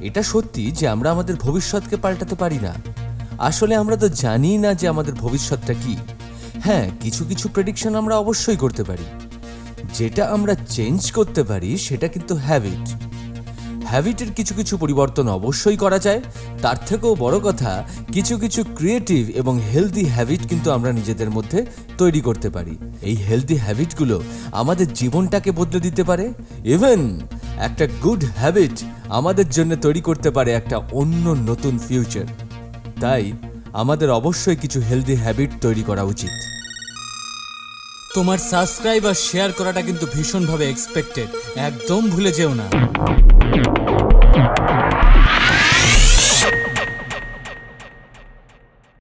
এটা সত্যি যে আমরা আমাদের ভবিষ্যৎকে পাল্টাতে পারি না। আসলে আমরা তো জানি না যে আমাদের ভবিষ্যৎটা কি। হ্যাঁ কিছু কিছু প্রেডিকশন আমরা অবশ্যই করতে পারি। যেটা আমরা চেঞ্জ করতে পারি, সেটা কিন্তু হ্যাবিট হ্যাবিটের কিছু কিছু পরিবর্তন অবশ্যই করা যায়। তার থেকেও বড় কথা, কিছু কিছু ক্রিয়েটিভ এবং হেলদি হ্যাবিট কিন্তু আমরা নিজেদের মধ্যে তৈরি করতে পারি। এই হেলদি হ্যাবিটগুলো আমাদের জীবনটাকে বদলে দিতে পারে। ইভেন একটা গুড হ্যাবিট আমাদের জন্য তৈরি করতে পারে একটা অন্য নতুন ফিউচার তাই আমাদের অবশ্যই কিছু হেলদি হ্যাবিট তৈরি করা উচিত। তোমার সাবস্ক্রাইব আর শেয়ার করাটা কিন্তু ভীষণভাবে এক্সপেক্টেড একদম ভুলে যেও না।